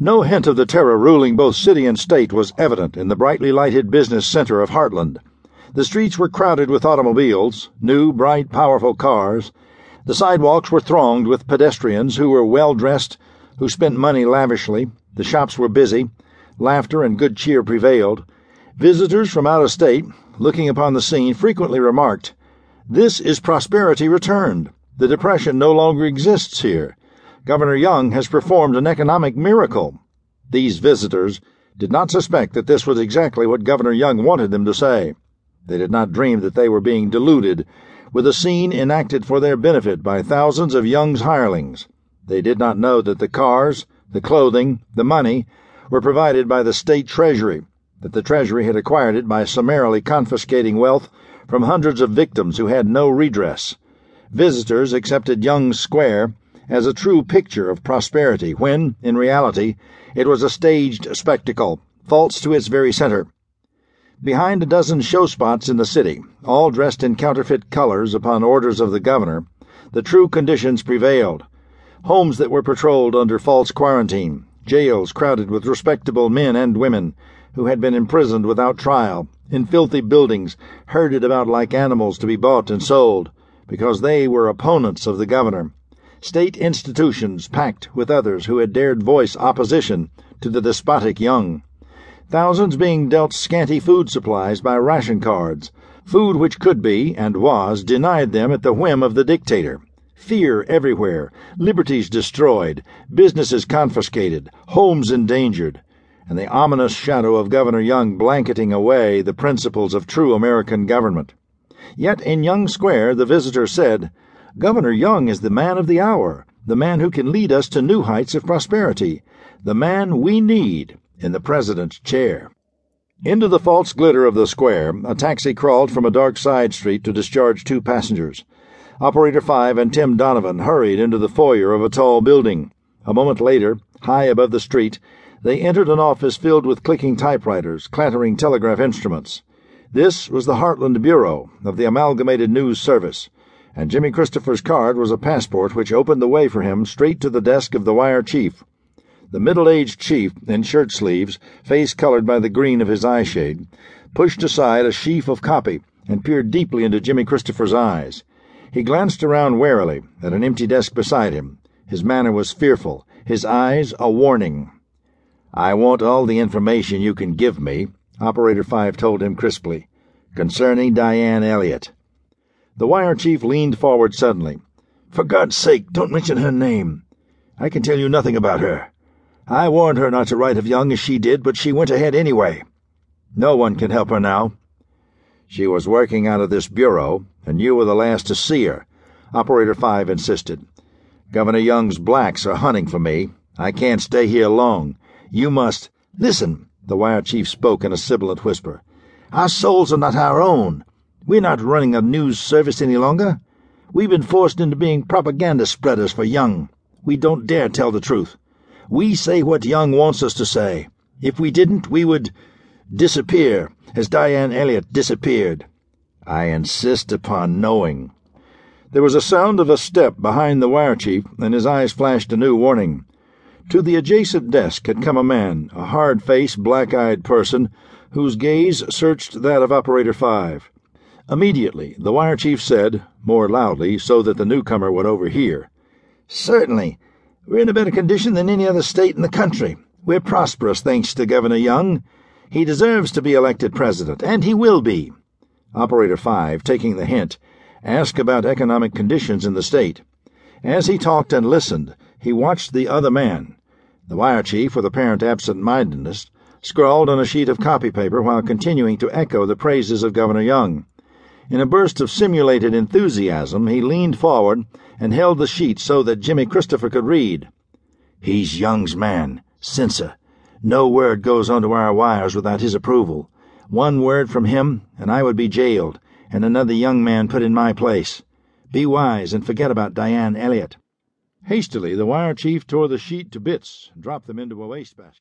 No hint of the terror ruling both city and state was evident in the brightly lighted business center of Hartland. The streets were crowded with automobiles, new, bright, powerful cars. The sidewalks were thronged with pedestrians who were well dressed, who spent money lavishly. The shops were busy. Laughter and good cheer prevailed. Visitors from out of state, looking upon the scene, frequently remarked, This is prosperity returned. The Depression no longer exists here. Governor Young has performed an economic miracle. These visitors did not suspect that this was exactly what Governor Young wanted them to say. They did not dream that they were being deluded with a scene enacted for their benefit by thousands of Young's hirelings. They did not know that the cars, the clothing, the money were provided by the state treasury, that the treasury had acquired it by summarily confiscating wealth from hundreds of victims who had no redress. Visitors accepted Young's Square as a true picture of prosperity, when, in reality, it was a staged spectacle, false to its very center. Behind a dozen show spots in the city, all dressed in counterfeit colors upon orders of the governor, the true conditions prevailed. Homes that were patrolled under false quarantine, jails crowded with respectable men and women who had been imprisoned without trial, in filthy buildings, herded about like animals to be bought and sold, because they were opponents of the governor state institutions packed with others who had dared voice opposition to the despotic young. Thousands being dealt scanty food supplies by ration cards, food which could be, and was, denied them at the whim of the dictator. Fear everywhere, liberties destroyed, businesses confiscated, homes endangered, and the ominous shadow of Governor Young blanketing away the principles of true American government. Yet in Young Square the visitor said, Governor Young is the man of the hour, the man who can lead us to new heights of prosperity, the man we need in the president's chair. Into the false glitter of the square, a taxi crawled from a dark side street to discharge two passengers. Operator 5 and Tim Donovan hurried into the foyer of a tall building. A moment later, high above the street, they entered an office filled with clicking typewriters, clattering telegraph instruments. This was the Hartland Bureau of the Amalgamated News Service and Jimmy Christopher's card was a passport which opened the way for him straight to the desk of the wire chief. The middle aged chief, in shirt sleeves, face colored by the green of his eye shade, pushed aside a sheaf of copy and peered deeply into Jimmy Christopher's eyes. He glanced around warily at an empty desk beside him. His manner was fearful, his eyes a warning. I want all the information you can give me, Operator 5 told him crisply, concerning Diane Elliott. The wire chief leaned forward suddenly. For God's sake, don't mention her name. I can tell you nothing about her. I warned her not to write of Young as she did, but she went ahead anyway. No one can help her now. She was working out of this bureau, and you were the last to see her, Operator 5 insisted. Governor Young's blacks are hunting for me. I can't stay here long. You must. Listen, the wire chief spoke in a sibilant whisper. Our souls are not our own. We're not running a news service any longer. We've been forced into being propaganda spreaders for Young. We don't dare tell the truth. We say what Young wants us to say. If we didn't, we would disappear, as Diane Elliott disappeared. I insist upon knowing. There was a sound of a step behind the wire chief, and his eyes flashed a new warning. To the adjacent desk had come a man, a hard faced, black eyed person, whose gaze searched that of Operator Five. Immediately, the wire chief said, more loudly so that the newcomer would overhear, Certainly. We're in a better condition than any other state in the country. We're prosperous, thanks to Governor Young. He deserves to be elected president, and he will be. Operator 5, taking the hint, asked about economic conditions in the state. As he talked and listened, he watched the other man. The wire chief, with apparent absent mindedness, scrawled on a sheet of copy paper while continuing to echo the praises of Governor Young. In a burst of simulated enthusiasm, he leaned forward and held the sheet so that Jimmy Christopher could read. He's Young's man, censor. No word goes onto our wires without his approval. One word from him, and I would be jailed, and another young man put in my place. Be wise and forget about Diane Elliott. Hastily, the wire chief tore the sheet to bits and dropped them into a wastebasket.